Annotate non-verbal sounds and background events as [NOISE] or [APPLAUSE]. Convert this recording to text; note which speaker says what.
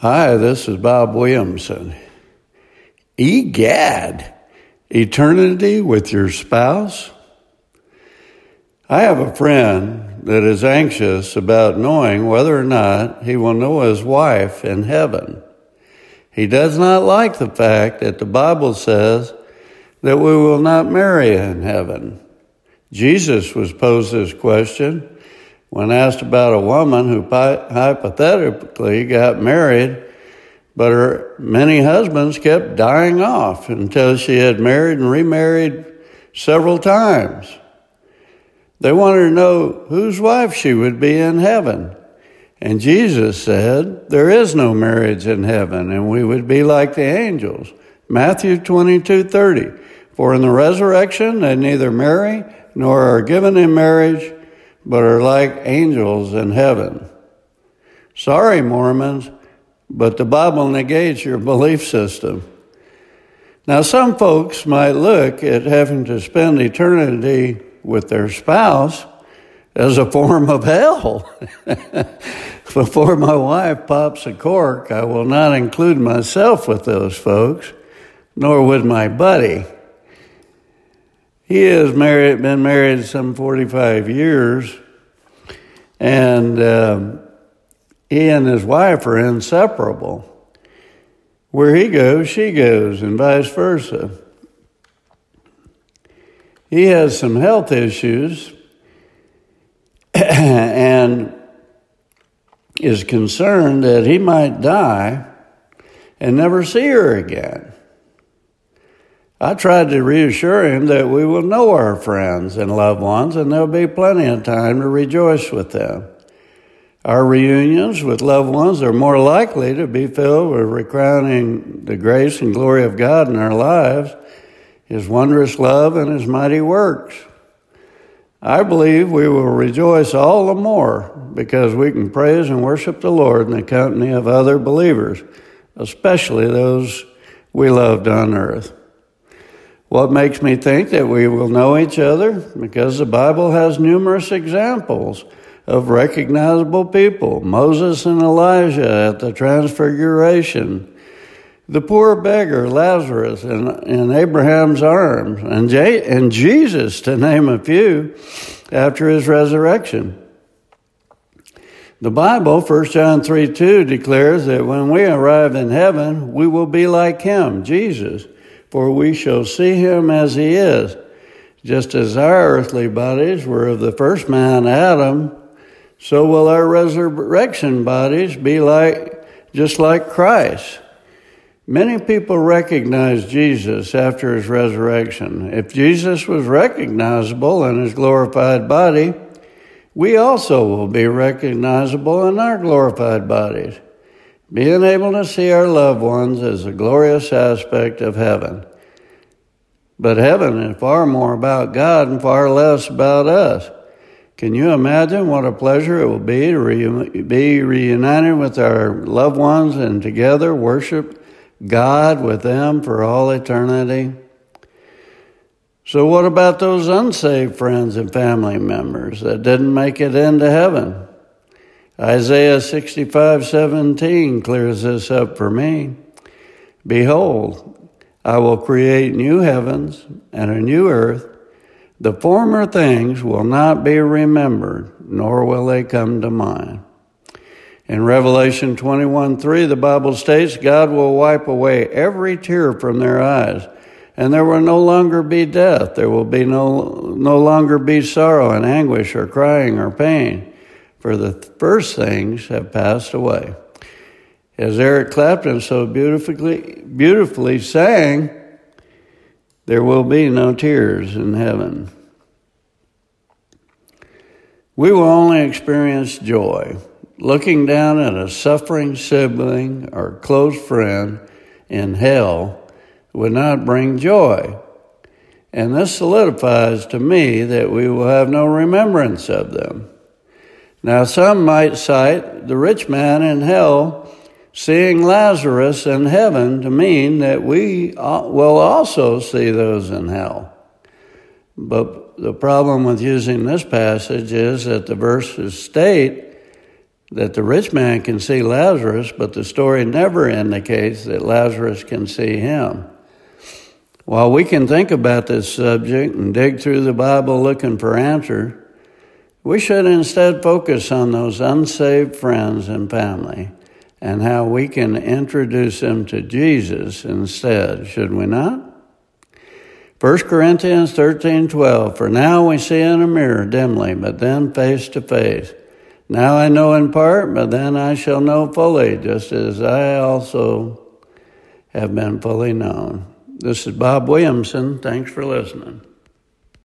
Speaker 1: Hi, this is Bob Williamson. Egad, eternity with your spouse? I have a friend that is anxious about knowing whether or not he will know his wife in heaven. He does not like the fact that the Bible says that we will not marry in heaven. Jesus was posed this question when asked about a woman who hypothetically got married, but her many husbands kept dying off until she had married and remarried several times. They wanted to know whose wife she would be in heaven. And Jesus said, There is no marriage in heaven, and we would be like the angels. Matthew 22 30. For in the resurrection they neither marry nor are given in marriage but are like angels in heaven. Sorry, Mormons, but the Bible negates your belief system. Now, some folks might look at having to spend eternity with their spouse as a form of hell. [LAUGHS] Before my wife pops a cork, I will not include myself with those folks, nor would my buddy. He has married, been married some 45 years, and um, he and his wife are inseparable. Where he goes, she goes, and vice versa. He has some health issues [CLEARS THROAT] and is concerned that he might die and never see her again. I tried to reassure him that we will know our friends and loved ones, and there'll be plenty of time to rejoice with them. Our reunions with loved ones are more likely to be filled with recrowning the grace and glory of God in our lives, His wondrous love, and His mighty works. I believe we will rejoice all the more because we can praise and worship the Lord in the company of other believers, especially those we loved on earth. What makes me think that we will know each other? Because the Bible has numerous examples of recognizable people Moses and Elijah at the Transfiguration, the poor beggar Lazarus in, in Abraham's arms, and, J- and Jesus, to name a few, after his resurrection. The Bible, 1 John 3 2, declares that when we arrive in heaven, we will be like him, Jesus for we shall see him as he is. Just as our earthly bodies were of the first man, Adam, so will our resurrection bodies be like, just like Christ. Many people recognize Jesus after his resurrection. If Jesus was recognizable in his glorified body, we also will be recognizable in our glorified bodies. Being able to see our loved ones is a glorious aspect of heaven. But heaven is far more about God and far less about us. Can you imagine what a pleasure it will be to re- be reunited with our loved ones and together worship God with them for all eternity? So, what about those unsaved friends and family members that didn't make it into heaven? Isaiah 65 17 clears this up for me. Behold, I will create new heavens and a new earth. The former things will not be remembered, nor will they come to mind. In Revelation 21 3, the Bible states God will wipe away every tear from their eyes, and there will no longer be death. There will be no, no longer be sorrow and anguish or crying or pain for the first things have passed away. As Eric Clapton so beautifully, beautifully sang, there will be no tears in heaven. We will only experience joy. Looking down at a suffering sibling or close friend in hell would not bring joy. And this solidifies to me that we will have no remembrance of them. Now, some might cite the rich man in hell seeing Lazarus in heaven to mean that we will also see those in hell. But the problem with using this passage is that the verses state that the rich man can see Lazarus, but the story never indicates that Lazarus can see him. While we can think about this subject and dig through the Bible looking for answers, we should instead focus on those unsaved friends and family and how we can introduce them to Jesus instead, should we not? 1 Corinthians 13 12, for now we see in a mirror dimly, but then face to face. Now I know in part, but then I shall know fully, just as I also have been fully known. This is Bob Williamson. Thanks for listening.